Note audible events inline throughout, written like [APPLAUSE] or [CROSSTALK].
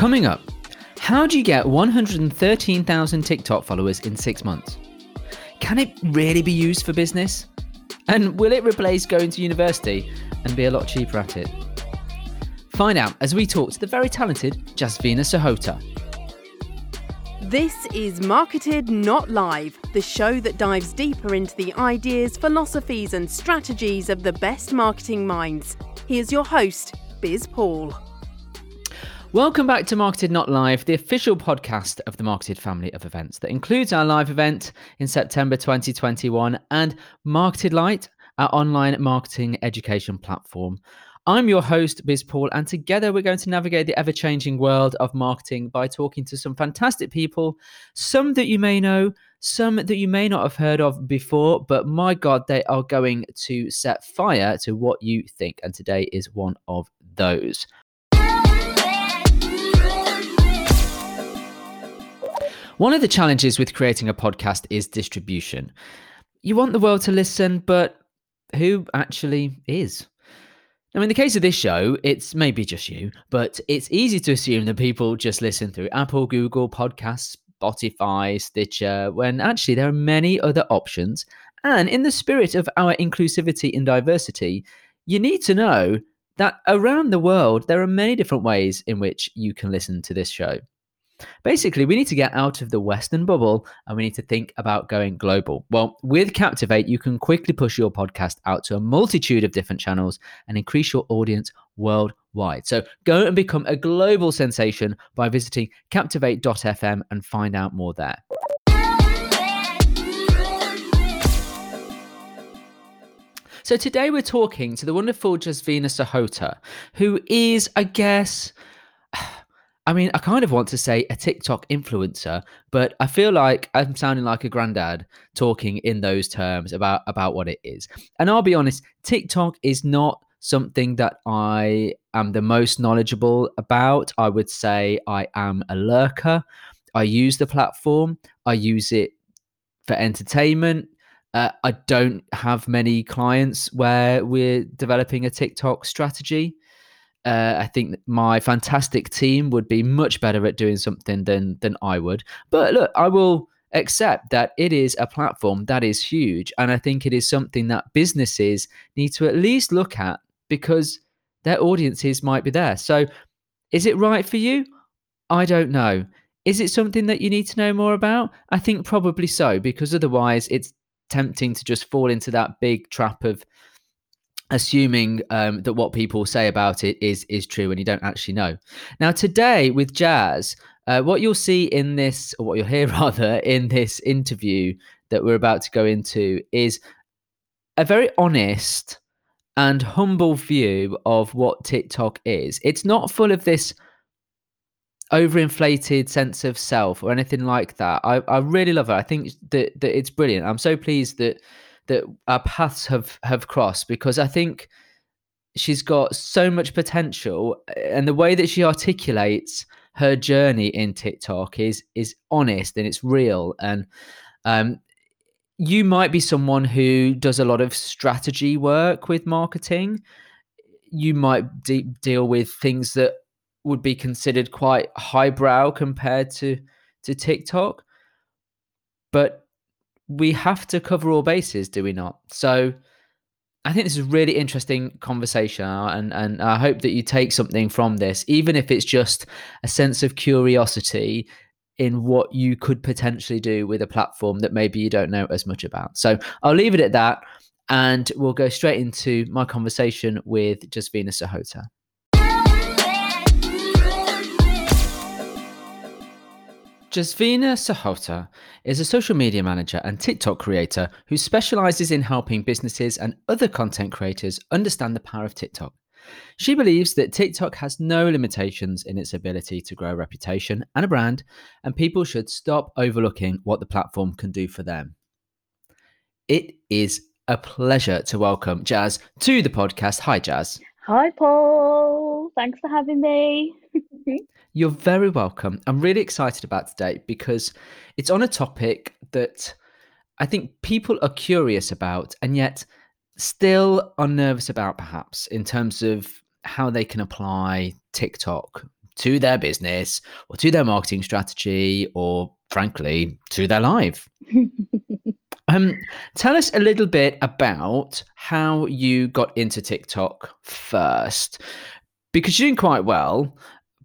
Coming up, how do you get 113,000 TikTok followers in six months? Can it really be used for business? And will it replace going to university and be a lot cheaper at it? Find out as we talk to the very talented Jasvina Sahota. This is Marketed Not Live, the show that dives deeper into the ideas, philosophies, and strategies of the best marketing minds. Here's your host, Biz Paul. Welcome back to Marketed Not Live, the official podcast of the Marketed family of events that includes our live event in September 2021 and Marketed Light, our online marketing education platform. I'm your host, Biz Paul, and together we're going to navigate the ever changing world of marketing by talking to some fantastic people, some that you may know, some that you may not have heard of before, but my God, they are going to set fire to what you think. And today is one of those. One of the challenges with creating a podcast is distribution. You want the world to listen, but who actually is? Now, in the case of this show, it's maybe just you, but it's easy to assume that people just listen through Apple, Google, Podcasts, Spotify, Stitcher, when actually there are many other options. And in the spirit of our inclusivity and diversity, you need to know that around the world, there are many different ways in which you can listen to this show. Basically, we need to get out of the Western bubble and we need to think about going global. Well, with Captivate, you can quickly push your podcast out to a multitude of different channels and increase your audience worldwide. So go and become a global sensation by visiting captivate.fm and find out more there. So today we're talking to the wonderful Jasvina Sahota, who is, I guess, I mean, I kind of want to say a TikTok influencer, but I feel like I'm sounding like a granddad talking in those terms about about what it is. And I'll be honest, TikTok is not something that I am the most knowledgeable about. I would say I am a lurker. I use the platform. I use it for entertainment. Uh, I don't have many clients where we're developing a TikTok strategy. Uh, I think my fantastic team would be much better at doing something than than I would. But look, I will accept that it is a platform that is huge, and I think it is something that businesses need to at least look at because their audiences might be there. So, is it right for you? I don't know. Is it something that you need to know more about? I think probably so, because otherwise it's tempting to just fall into that big trap of assuming um, that what people say about it is is true and you don't actually know. Now today with Jazz, uh, what you'll see in this, or what you'll hear [LAUGHS] rather in this interview that we're about to go into, is a very honest and humble view of what TikTok is. It's not full of this overinflated sense of self or anything like that. I, I really love it. I think that, that it's brilliant. I'm so pleased that that our paths have have crossed because I think she's got so much potential and the way that she articulates her journey in TikTok is is honest and it's real. And um you might be someone who does a lot of strategy work with marketing. You might de- deal with things that would be considered quite highbrow compared to to TikTok. But we have to cover all bases, do we not? So I think this is a really interesting conversation, and and I hope that you take something from this, even if it's just a sense of curiosity in what you could potentially do with a platform that maybe you don't know as much about. So I'll leave it at that, and we'll go straight into my conversation with Jasvina Sahota. Jasvina Sahota is a social media manager and TikTok creator who specializes in helping businesses and other content creators understand the power of TikTok. She believes that TikTok has no limitations in its ability to grow a reputation and a brand, and people should stop overlooking what the platform can do for them. It is a pleasure to welcome Jazz to the podcast. Hi, Jazz. Hi, Paul. Thanks for having me. [LAUGHS] You're very welcome. I'm really excited about today because it's on a topic that I think people are curious about and yet still are nervous about, perhaps, in terms of how they can apply TikTok to their business or to their marketing strategy or frankly to their life. [LAUGHS] um, tell us a little bit about how you got into TikTok first, because you're doing quite well.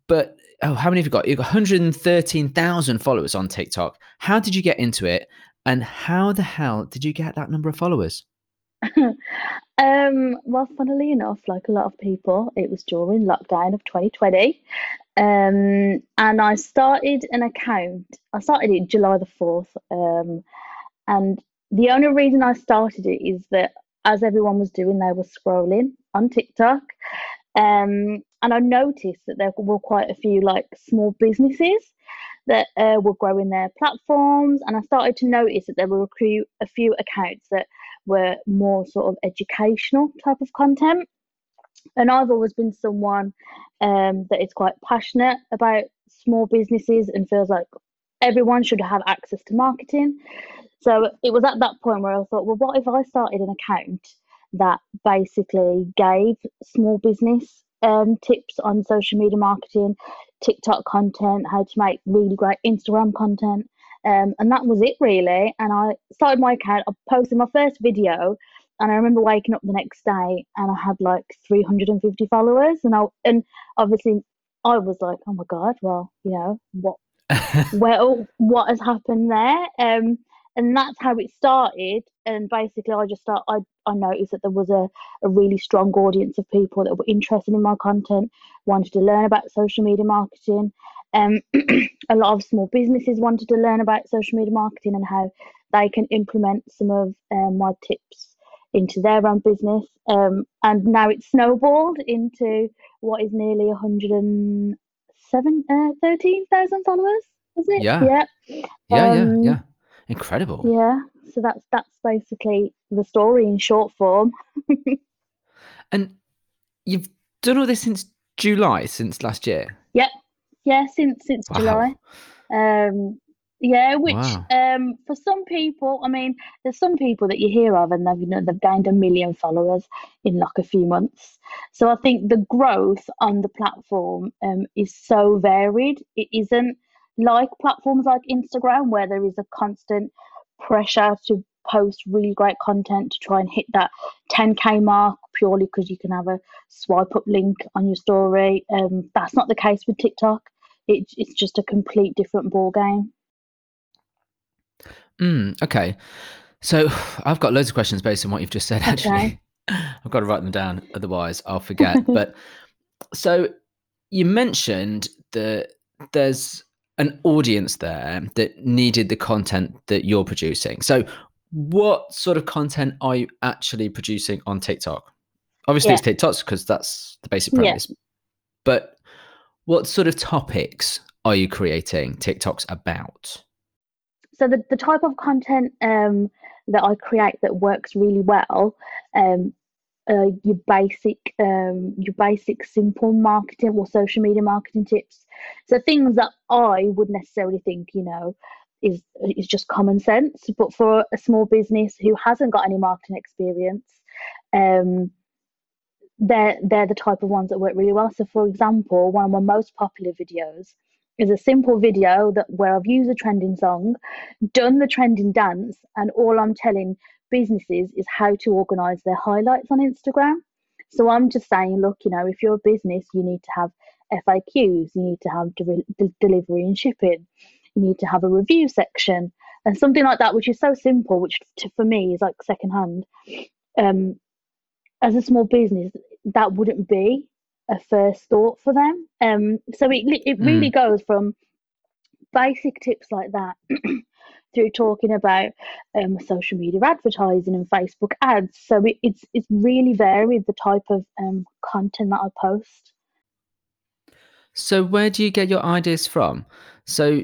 But oh, how many have you got? You've got 113,000 followers on TikTok. How did you get into it? And how the hell did you get that number of followers? [LAUGHS] um, well, funnily enough, like a lot of people, it was during lockdown of 2020. Um, and I started an account. I started it July the 4th. Um, and the only reason I started it is that as everyone was doing, they were scrolling on TikTok. Um, and I noticed that there were quite a few like small businesses that uh, were growing their platforms. And I started to notice that there were a few, a few accounts that were more sort of educational type of content. And I've always been someone um, that is quite passionate about small businesses and feels like everyone should have access to marketing. So it was at that point where I thought, well, what if I started an account that basically gave small business um, tips on social media marketing, TikTok content, how to make really great Instagram content. Um, and that was it really. And I started my account, I posted my first video and I remember waking up the next day and I had like 350 followers and I and obviously I was like, oh my god, well, you know what, [LAUGHS] well, what has happened there? Um, and that's how it started. And basically, I just start. I I noticed that there was a, a really strong audience of people that were interested in my content, wanted to learn about social media marketing. Um, [CLEARS THROAT] a lot of small businesses wanted to learn about social media marketing and how they can implement some of um, my tips into their own business. Um, and now it's snowballed into what is nearly 107, uh, 13,000 followers, is it? Yeah. Yeah. Yeah, Um, yeah, yeah. Incredible. Yeah. So that's that's basically the story in short form. [LAUGHS] And you've done all this since July, since last year. Yep. Yeah, since since Wow. July. Um yeah, which Wow. um for some people, I mean, there's some people that you hear of and they've you know they've gained a million followers in like a few months. So I think the growth on the platform um is so varied. It isn't like platforms like Instagram where there is a constant pressure to post really great content to try and hit that 10k mark purely because you can have a swipe up link on your story. Um, that's not the case with TikTok. It, it's just a complete different ball game. Mm, okay. So I've got loads of questions based on what you've just said, actually. Okay. [LAUGHS] I've got to write them down, otherwise I'll forget. [LAUGHS] but so you mentioned that there's an audience there that needed the content that you're producing. So what sort of content are you actually producing on TikTok? Obviously, it's TikToks because that's the basic Yeah. premise. But what sort of topics are you creating TikToks about? So the, the type of content um, that I create that works really well, um, uh, your basic, um, your basic simple marketing or social media marketing tips. So things that I would necessarily think, you know, is is just common sense. But for a small business who hasn't got any marketing experience, um, they're they're the type of ones that work really well. So for example, one of my most popular videos is a simple video that where I've used a trending song, done the trending dance, and all I'm telling businesses is how to organize their highlights on Instagram. So I'm just saying, look, you know, if you're a business, you need to have FAQs, you need to have de- de- delivery and shipping, you need to have a review section, and something like that, which is so simple, which to, for me is like secondhand. Um, as a small business, that wouldn't be a first thought for them. Um, so it it really goes from basic tips like that [CLEARS THROAT] through talking about um, social media advertising and Facebook ads. So it, it's it's really varied the type of um, content that I post. So where do you get your ideas from? So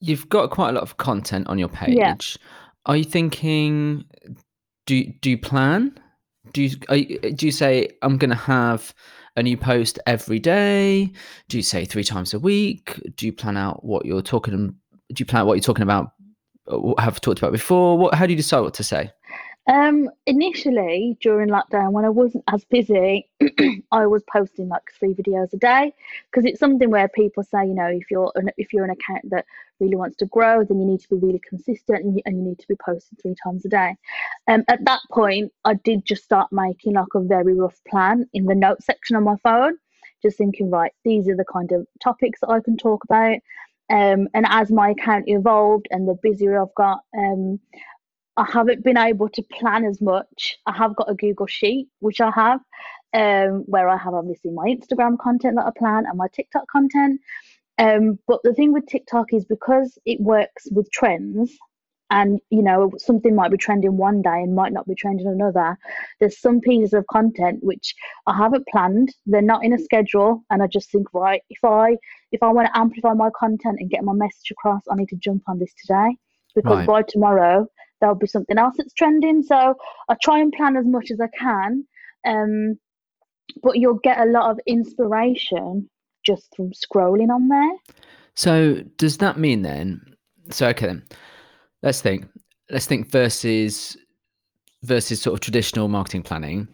you've got quite a lot of content on your page. Yeah. Are you thinking? Do you- do you plan? Do you are you, do you say I'm going to have a new post every day? Do you say three times a week? Do you plan out what you're talking? Do you plan out what you're talking about? Have talked about before? What? How do you decide what to say? Um, initially during lockdown, when I wasn't as busy, [CLEARS THROAT] I was posting like three videos a day because it's something where people say, you know, if you're an, if you're an account that really wants to grow, then you need to be really consistent and you, and you need to be posting three times a day. Um, at that point, I did just start making like a very rough plan in the notes section on my phone, just thinking, right, these are the kind of topics that I can talk about. Um, and as my account evolved and the busier I've got, um, I haven't been able to plan as much. I have got a Google Sheet, which I have, um, where I have obviously my Instagram content that I plan and my TikTok content. Um, but the thing with TikTok is because it works with trends, and you know something might be trending one day and might not be trending another. There's some pieces of content which I haven't planned. They're not in a schedule, and I just think, right, if I if I want to amplify my content and get my message across, I need to jump on this today because Right. by tomorrow there'll be something else that's trending. So I try and plan as much as I can. Um, but you'll get a lot of inspiration just from scrolling on there. So does that mean then? So okay, then let's think. Let's think versus versus sort of traditional marketing planning.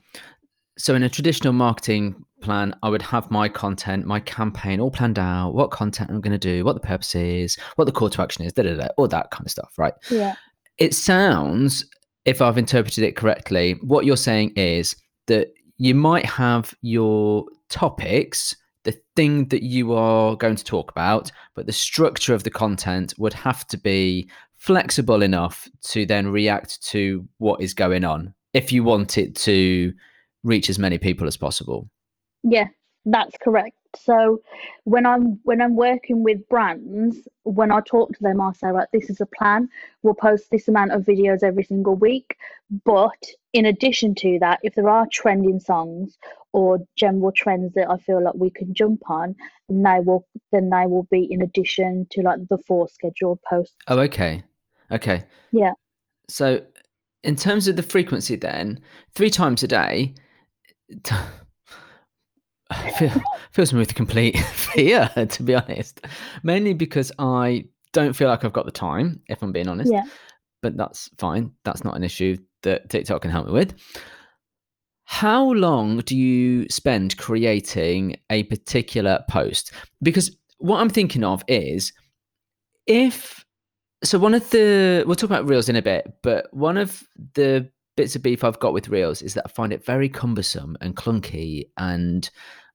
So in a traditional marketing plan, I would have my content, my campaign all planned out, what content I'm going to do, what the purpose is, what the call to action is, da da da, all that kind of stuff, right? Yeah. It sounds, if I've interpreted it correctly, what you're saying is that you might have your topics, the thing that you are going to talk about, but the structure of the content would have to be flexible enough to then react to what is going on if you want it to reach as many people as possible. Yeah, that's correct. So when I'm when I'm working with brands, when I talk to them, I say, right, this is a plan. We'll post this amount of videos every single week. But in addition to that, if there are trending songs or general trends that I feel like we can jump on, then they will then they will be in addition to like the four scheduled posts. Oh, okay. Okay. Yeah. So, in terms of the frequency, then, three times a day [LAUGHS] feel, fills me with complete [LAUGHS] fear, to be honest. Mainly because I don't feel like I've got the time, if I'm being honest. Yeah. But that's fine. That's not an issue that TikTok can help me with. How long do you spend creating a particular post? Because what I'm thinking of is if so one of the we'll talk about reels in a bit but one of the bits of beef i've got with reels is that i find it very cumbersome and clunky and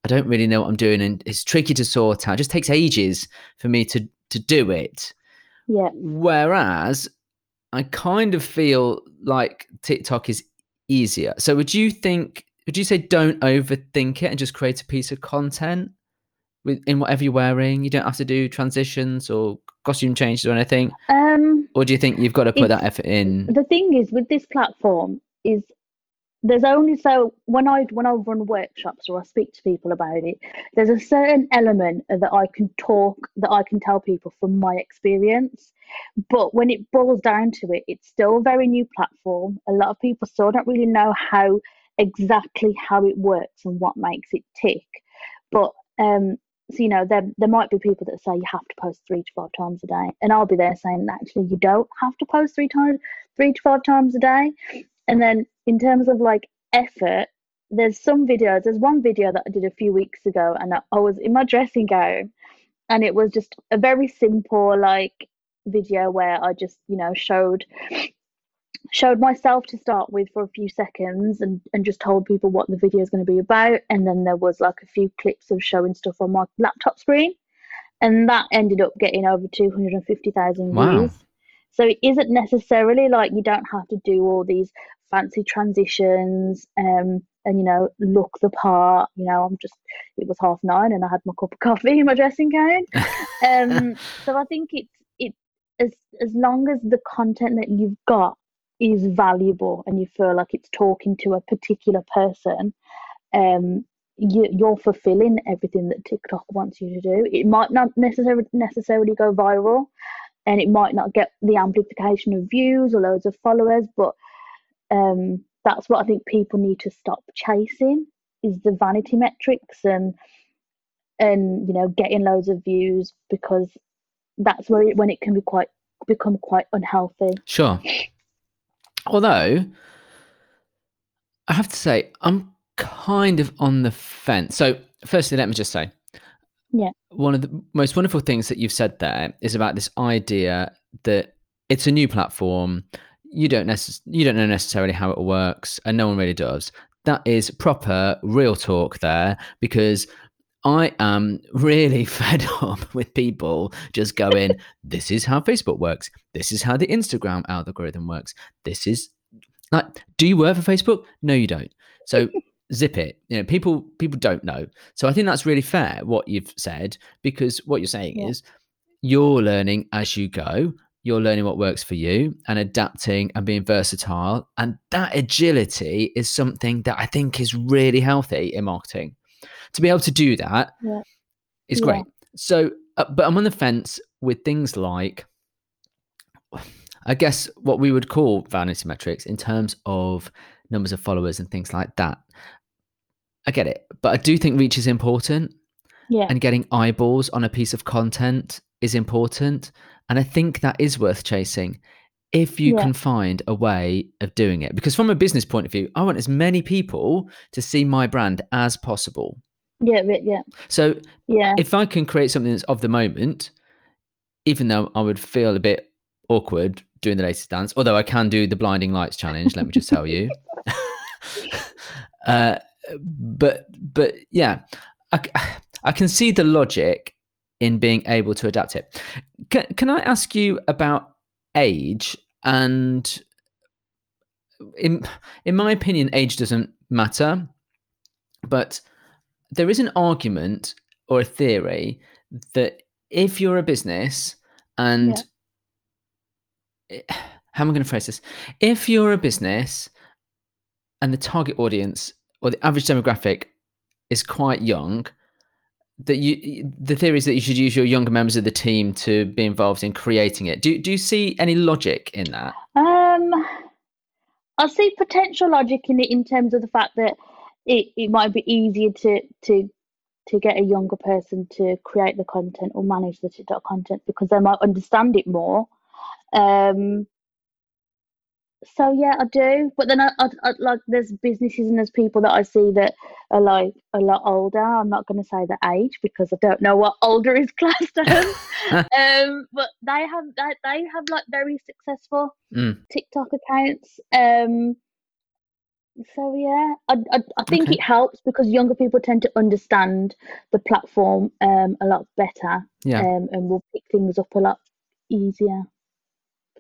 i don't really know what i'm doing and it's tricky to sort out. It just takes ages for me to to do it. Yeah. whereas i kind of feel like tiktok is easier. So would you think would you say don't overthink it and just create a piece of content with in whatever you're wearing you don't have to do transitions or costume changes or anything Um or do you think you've got to put that effort in? the thing is with this platform is there's only so when I when I run workshops or I speak to people about it, there's a certain element that I can talk that I can tell people from my experience. But when it boils down to it, it's still a very new platform. A lot of people still don't really know how exactly how it works and what makes it tick. But um, so you know, there there might be people that say you have to post three to five times a day, and I'll be there saying actually you don't have to post three times three to five times a day. And then in terms of like effort, there's some videos. There's one video that I did a few weeks ago, and I, I was in my dressing gown, and it was just a very simple like video where I just you know showed showed myself to start with for a few seconds and, and just told people what the video is going to be about. And then there was like a few clips of showing stuff on my laptop screen. And that ended up getting over 250,000 Wow. views. So it isn't necessarily like you don't have to do all these fancy transitions um and you know look the part. You know i'm just it was half nine and i had my cup of coffee in my dressing gown. [LAUGHS] Um so i think it's it as as long as the content that you've got is valuable and you feel like it's talking to a particular person um you, you're fulfilling everything that tiktok wants you to do it might not necessarily necessarily go viral and it might not get the amplification of views or loads of followers but um that's what i think people need to stop chasing is the vanity metrics and and you know getting loads of views because that's where it, when it can be quite become quite unhealthy Sure. Although, I have to say, I'm kind of on the fence. So, firstly, let me just say, Yeah. one of the most wonderful things that you've said there is about this idea that it's a new platform. You don't necess- you don't know necessarily how it works, and no one really does. That is proper real talk there because I am really [LAUGHS] fed up with people just going, this is how Facebook works. This is how the Instagram algorithm works. This is like, do you work for Facebook? No, you don't. So [LAUGHS] zip it. You know, people people don't know. So I think that's really fair what you've said because what you're saying Yeah. is you're learning as you go. You're learning what works for you and adapting and being versatile. And that agility is something that I think is really healthy in marketing. To be able to do that is Yeah. great. So, uh, but I'm on the fence with things like, I guess, what we would call vanity metrics in terms of numbers of followers and things like that. I get it, but I do think reach is important Yeah. and getting eyeballs on a piece of content is important. And I think that is worth chasing if you Yeah. can find a way of doing it. Because from a business point of view, I want as many people to see my brand as possible. Yeah. Yeah. Yeah. So Yeah. if I can create something that's of the moment, even though I would feel a bit awkward doing the latest dance, although I can do the blinding lights challenge, let me just tell you. [LAUGHS] uh, but but yeah, I can see the logic in being able to adapt it. Can, can I ask you about age and in in my opinion age doesn't matter but there is an argument or a theory that if you're a business and [SIGHS] how am I going to phrase this? If you're a business and the target audience or the average demographic is quite young, that you the theory is that you should use your younger members of the team to be involved in creating it. Do do you see any logic in that? Um, I see potential logic in it in terms of the fact that it, it might be easier to to to get a younger person to create the content or manage the TikTok content because they might understand it more. Um, so yeah, I do. But then I, I, I like there's businesses and there's people that I see that are like a lot older. I'm not going to say the age because I don't know what older is classed as. [LAUGHS] um, but they have they, they have like very successful Mm. TikTok accounts. Um, so yeah, I I, I think Okay. it helps because younger people tend to understand the platform um a lot better. Yeah. Um, and will pick things up a lot easier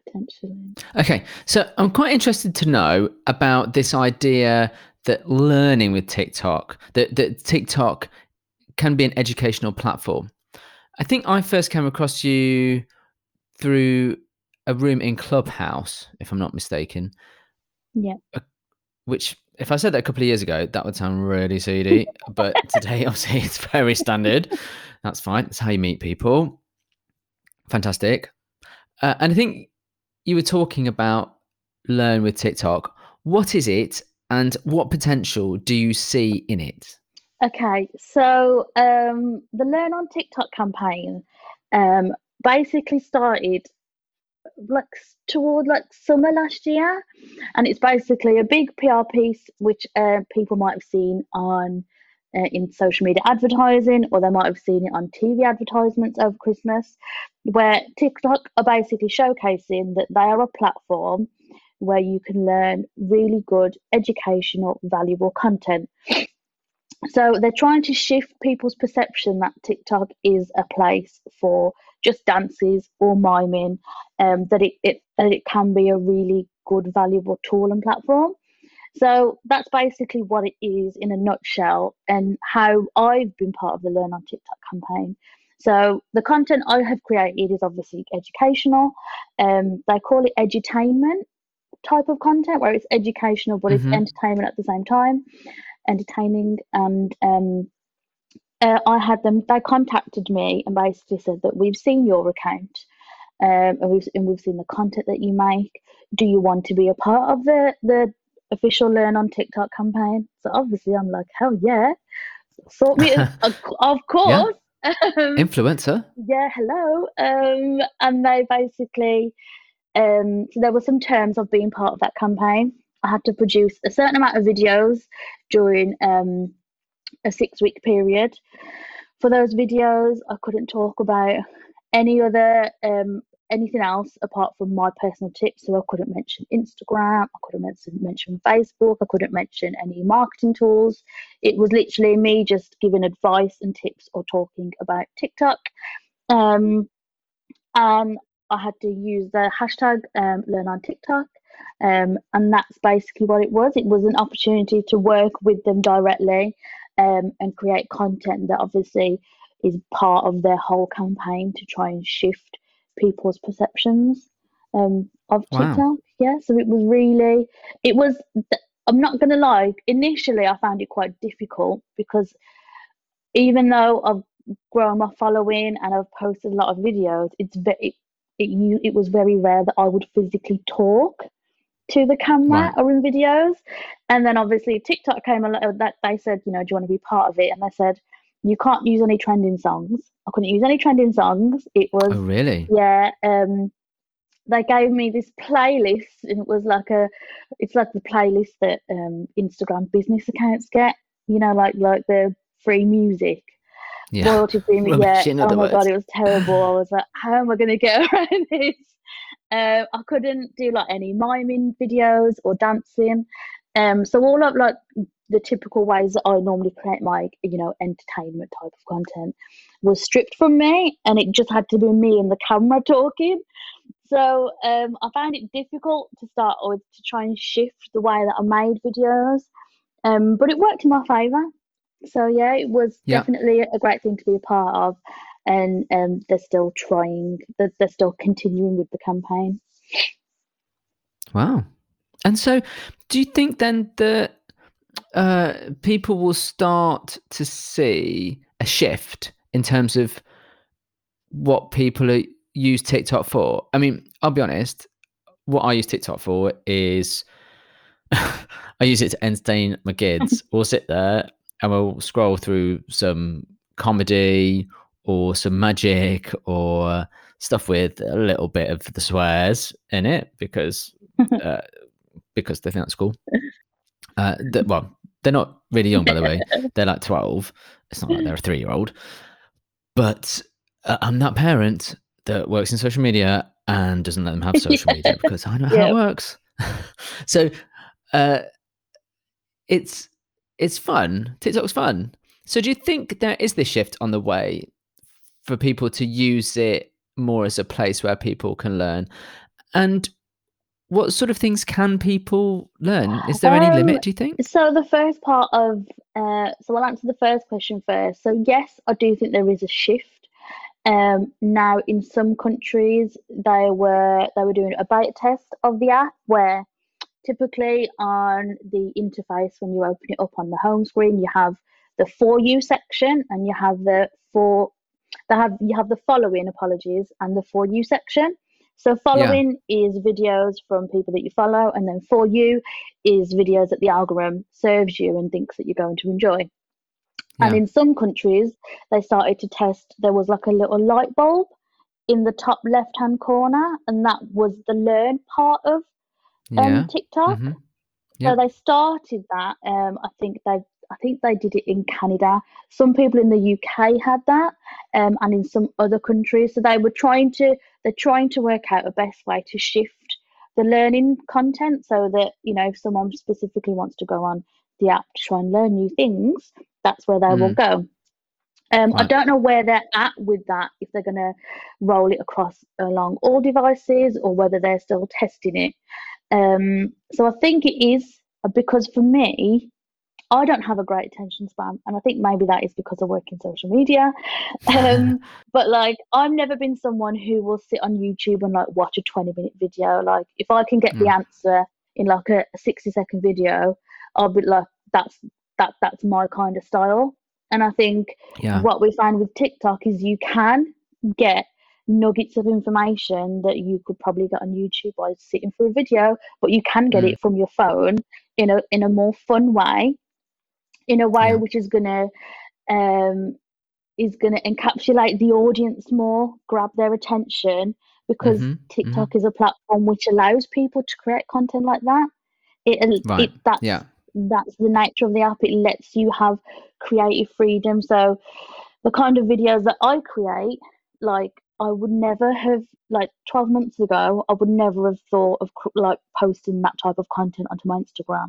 potentially. Okay, so I'm quite interested to know about this idea that learning with TikTok, that, that TikTok can be an educational platform. I think I first came across you through a room in Clubhouse, if I'm not mistaken, Yeah. Which, if I said that a couple of years ago, that would sound really seedy. [LAUGHS] but today, obviously, it's very standard. That's fine. That's how you meet people. Fantastic. Uh, and I think you were talking about learn with TikTok. What is it, and what potential do you see in it? Okay, so um, the Learn on TikTok campaign um, basically started like toward like summer last year, and it's basically a big PR piece which uh, people might have seen on uh, in social media advertising, or they might have seen it on TV advertisements over Christmas, where TikTok are basically showcasing that they are a platform where you can learn really good educational, valuable content. So they're trying to shift people's perception that TikTok is a place for just dances or miming, um, that it, it that it can be a really good, valuable tool and platform. So that's basically what it is in a nutshell, and how I've been part of the Learn on TikTok campaign. So the content I have created is obviously educational. Um, they call it edutainment type of content, where it's educational but Mhm. it's entertainment at the same time entertaining and um uh, I had them they contacted me and basically said that we've seen your account um and we've and we've seen the content that you make. Do you want to be a part of the the official learn on TikTok campaign? So obviously I'm like hell yeah. Sort me [LAUGHS] of, course. Um, [LAUGHS] Influencer. yeah hello. Um and they basically um so there were some terms of being part of that campaign I had to produce a certain amount of videos during um, a six week period. For those videos, I couldn't talk about any other um, anything else apart from my personal tips. So I couldn't mention Instagram, I couldn't mention, mention Facebook, I couldn't mention any marketing tools. It was literally me just giving advice and tips or talking about TikTok. Um, and I had to use the hashtag um, learn on TikTok. Um, and that's basically what it was. It was an opportunity to work with them directly um, and create content that obviously is part of their whole campaign to try and shift people's perceptions um, of TikTok. Wow. Yeah, so it was really, it was. I'm not gonna lie. Initially, I found it quite difficult because even though I've grown my following and I've posted a lot of videos, it's very it, it, it was very rare that I would physically talk to the camera right. or in videos. And then obviously TikTok came along that they said, you know, do you want to be part of it? And I said, you can't use any trending songs. I couldn't use any trending songs. It was Oh really? Yeah. Um they gave me this playlist and it was like a it's like the playlist that um Instagram business accounts get, you know, like like the free music. Yeah. Royalty free [LAUGHS] yeah. Oh my words. god, it was terrible. I was like, how am I gonna get [LAUGHS] around this? Uh, I couldn't do like any miming videos or dancing. Um, so all of like the typical ways that I normally create my, you know, entertainment type of content was stripped from me, and it just had to be me and the camera [LAUGHS] talking. So um, I found it difficult to start with to try and shift the way that I made videos, um, but it worked in my favour. So yeah, it was yeah. definitely a great thing to be a part of, and um, they're still trying, they're, they're still continuing with the campaign. Wow. And so, do you think then that uh, people will start to see a shift in terms of what people are, use TikTok for. I mean, I'll be honest. What I use TikTok for is [LAUGHS] I use it to entertain my kids. [LAUGHS] we'll sit there and we'll scroll through some comedy or some magic or stuff with a little bit of the swears in it because [LAUGHS] uh, because they think that's cool. Uh, well, they're not really young, by the way. [LAUGHS] They're like 12. It's not like they're a three year old. But uh, I'm that parent that works in social media and doesn't let them have social [LAUGHS] media because I know how it works. so uh, it's it's fun. TikTok's fun. So do you think there is this shift on the way for people to use it more as a place where people can learn? And what sort of things can people learn? Is there any um, limit, do you think? So the first part of uh, so I'll answer the first question first. So yes, I do think there is a shift. Um, now in some countries they were they were doing a bite test of the app where typically on the interface when you open it up on the home screen you have the for you section and you have the for they have you have the following apologies and the for you section so following yeah. is videos from people that you follow, and then for you is videos that the algorithm serves you and thinks that you're going to enjoy. Yeah. And in some countries, they started to test. There was like a little light bulb in the top left hand corner, and that was the learn part of um, yeah. TikTok. Mm-hmm. So they started that. Um, I think they I think they did it in Canada. Some people in the UK had that, um, and in some other countries. So they were trying to they're trying to work out a best way to shift the learning content so that you know if someone specifically wants to go on the app to try and learn new things, that's where they mm. will go. Um, right. I don't know where they're at with that, if they're going to roll it across along all devices or whether they're still testing it. Um, so I think it is because for me, I don't have a great attention span, and I think maybe that is because I work in social media. [LAUGHS] Um, but like, I've never been someone who will sit on YouTube and like watch a twenty-minute video. Like, if I can get mm. the answer in like a, a sixty-second video, I'll be like, that's that that's my kind of style. And I think yeah. what we find with TikTok is you can get nuggets of information that you could probably get on YouTube by sitting for a video, but you can get mm. it from your phone in a in a more fun way in a way yeah. which is gonna um, is gonna encapsulate the audience more, grab their attention because mm-hmm. TikTok mm-hmm. is a platform which allows people to create content like that. It, Right. it that's Yeah. that's the nature of the app. It lets you have creative freedom. So the kind of videos that I create, like I would never have like 12 months ago, I would never have thought of like posting that type of content onto my Instagram.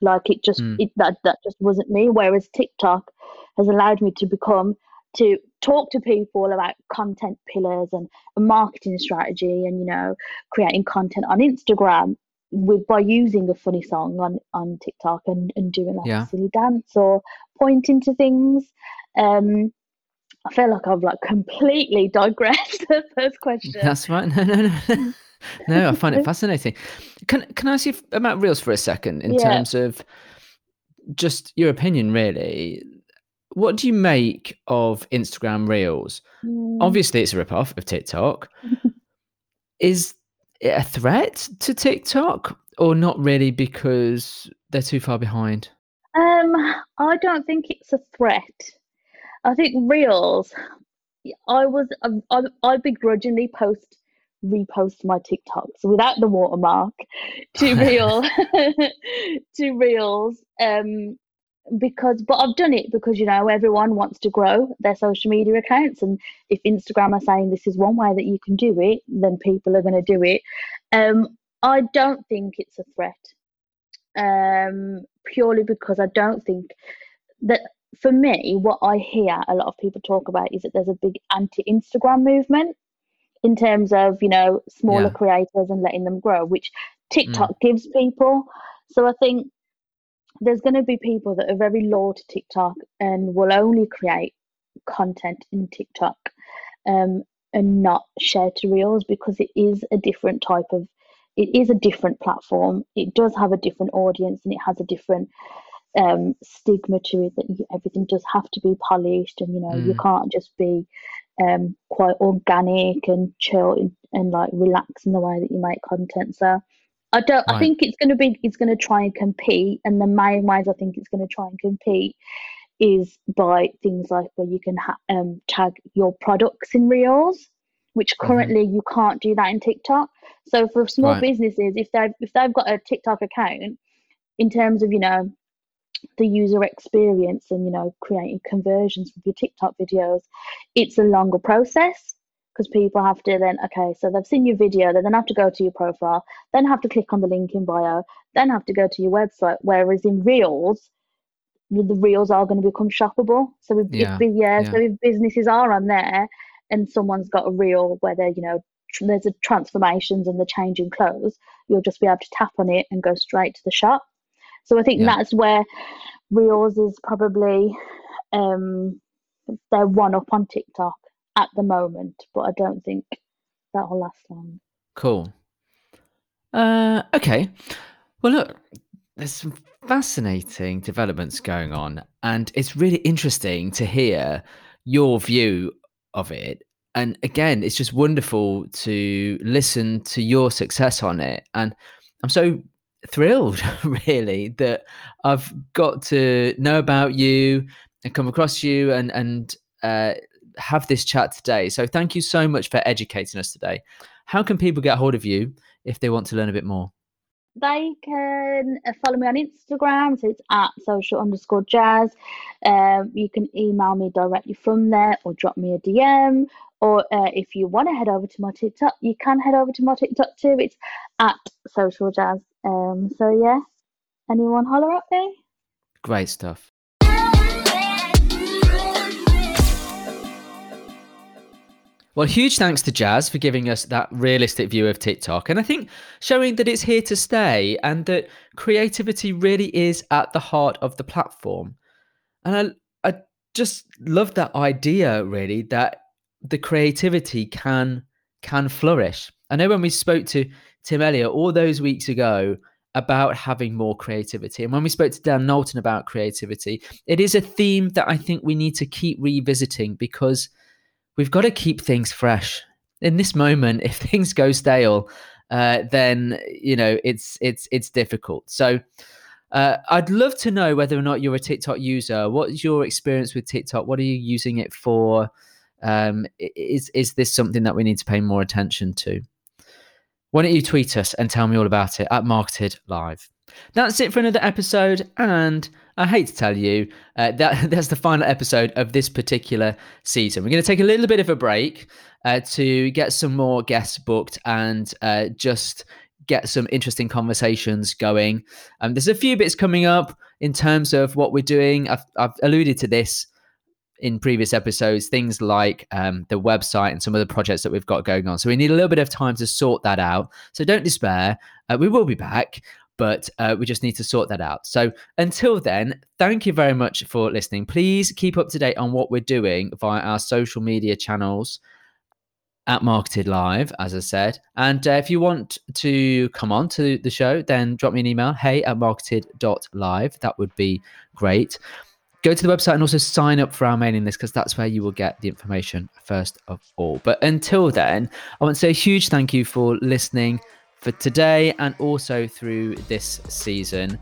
Like it just Mm. it that that just wasn't me. Whereas TikTok has allowed me to become to talk to people about content pillars and a marketing strategy and you know creating content on Instagram with by using a funny song on on TikTok and, and doing like Yeah. a silly dance or pointing to things. Um I feel like I've like completely digressed [LAUGHS] the first question. That's right. No, no, no. [LAUGHS] no, I find it fascinating. Can can I ask you about reels for a second in Yeah. terms of just your opinion, really? What do you make of Instagram reels? Mm, Obviously, it's a rip-off of TikTok. [LAUGHS] Is it a threat to TikTok or not really because they're too far behind? Um, I don't think it's a threat. I think reels. I was um, I, I begrudgingly post repost my TikToks without the watermark to [LAUGHS] reel [LAUGHS] to reels. Um, because but I've done it because you know everyone wants to grow their social media accounts, and if Instagram are saying this is one way that you can do it, then people are going to do it. Um, I don't think it's a threat um, purely because I don't think that for me, what I hear a lot of people talk about is that there's a big anti Instagram movement in terms of, you know, smaller Yeah. creators and letting them grow, which TikTok gives people. So I think there's going to be people that are very loyal to TikTok and will only create content in TikTok um, and not share to Reels because it is a different type of, it is a different platform. It does have a different audience and it has a different um, stigma to it that you, everything does have to be polished and you know you Mm. can't just be um, quite organic and chill and, and like relax in the way that you make content. So I don't. I think it's going to be. It's going to try and compete, and the main ways I think it's going to try and compete is by things like where you can ha- um, tag your products in reels, which Mhm. currently you can't do that in TikTok. So for small Right. businesses, if they have if they've got a TikTok account, in terms of you know the user experience and you know creating conversions with your TikTok videos, it's a longer process because people have to then okay, so they've seen your video, they then have to go to your profile, then have to click on the link in bio, then have to go to your website. Whereas in Reels, the, the Reels are going to become shoppable. So if, Yeah, if yeah, yeah. so if businesses are on there and someone's got a reel where they're you know tr- there's a transformations and the change in clothes, you'll just be able to tap on it and go straight to the shop. So I think Yeah. that's where Reels is probably um they're one up on TikTok at the moment, but I don't think that'll last long. Cool. Uh, okay. Well, look, there's some fascinating developments going on, and it's really interesting to hear your view of it. And again, it's just wonderful to listen to your success on it. And I'm so thrilled, [LAUGHS] really, that I've got to know about you and come across you and and uh, have this chat today. So thank you so much for educating us today. How can people get hold of you if they want to learn a bit more? They can uh, follow me on Instagram, so it's at social underscore jazz. Um, you can email me directly from there or drop me a DM. Or uh, if you want to head over to my TikTok, you can head over to my TikTok too. It's at social jazz. Um, so yeah, anyone holler at me? Great stuff. Well, huge thanks to Jazz for giving us that realistic view of TikTok. And I think showing that it's here to stay and that creativity really is at the heart of the platform. And I, I just love that idea, really, that the creativity can can flourish. I know when we spoke to Tim Elliott all those weeks ago about having more creativity, and when we spoke to Dan Knowlton about creativity, it is a theme that I think we need to keep revisiting because we've got to keep things fresh. In this moment, [LAUGHS] if things go stale, uh, then you know it's it's it's difficult. So. Uh, I'd love to know whether or not you're a TikTok user. What's your experience with TikTok? What are you using it for? Um, is is this something that we need to pay more attention to? Why don't you tweet us and tell me all about it at Marketed Live? That's it for another episode, and I hate to tell you, uh, that [LAUGHS] that's the final episode of this particular season. We're going to take a little bit of a break uh, to get some more guests booked and uh, just get some interesting conversations going. Um, there's a few bits coming up in terms of what we're doing. I've, I've alluded to this in previous episodes, things like um, the website and some of the projects that we've got going on. So we need a little bit of time to sort that out. So don't despair. Uh, we will be back but uh, we just need to sort that out. So until then, thank you very much for listening. Please keep up to date on what we're doing via our social media channels at Marketed Live, as I said. And uh, if you want to come on to the show, then drop me an email, hey at marketed.live. That would be great. Go to the website and also sign up for our mailing list because that's where you will get the information first of all. But until then, I want to say a huge thank you for listening for today and also through this season.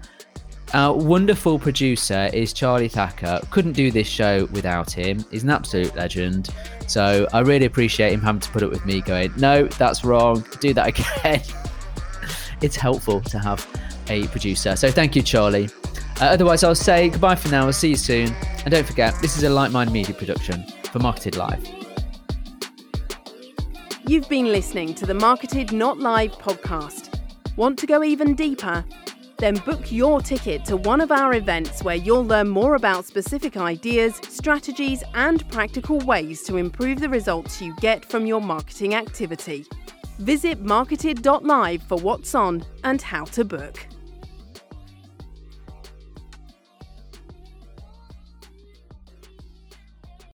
Our wonderful producer is Charlie Thacker. Couldn't do this show without him. He's an absolute legend. So I really appreciate him having to put up with me going, no, that's wrong. Do that [LAUGHS] again. it's helpful to have a producer. So thank you, Charlie. Uh, otherwise, I'll say goodbye for now. I'll see you soon. And don't forget, this is a Like Mind Media production for Marketed Live. You've been listening to the Marketed Not Live podcast. Want to go even deeper? Then book your ticket to one of our events where you'll learn more about specific ideas, strategies, and practical ways to improve the results you get from your marketing activity. Visit marketed.live for what's on and how to book.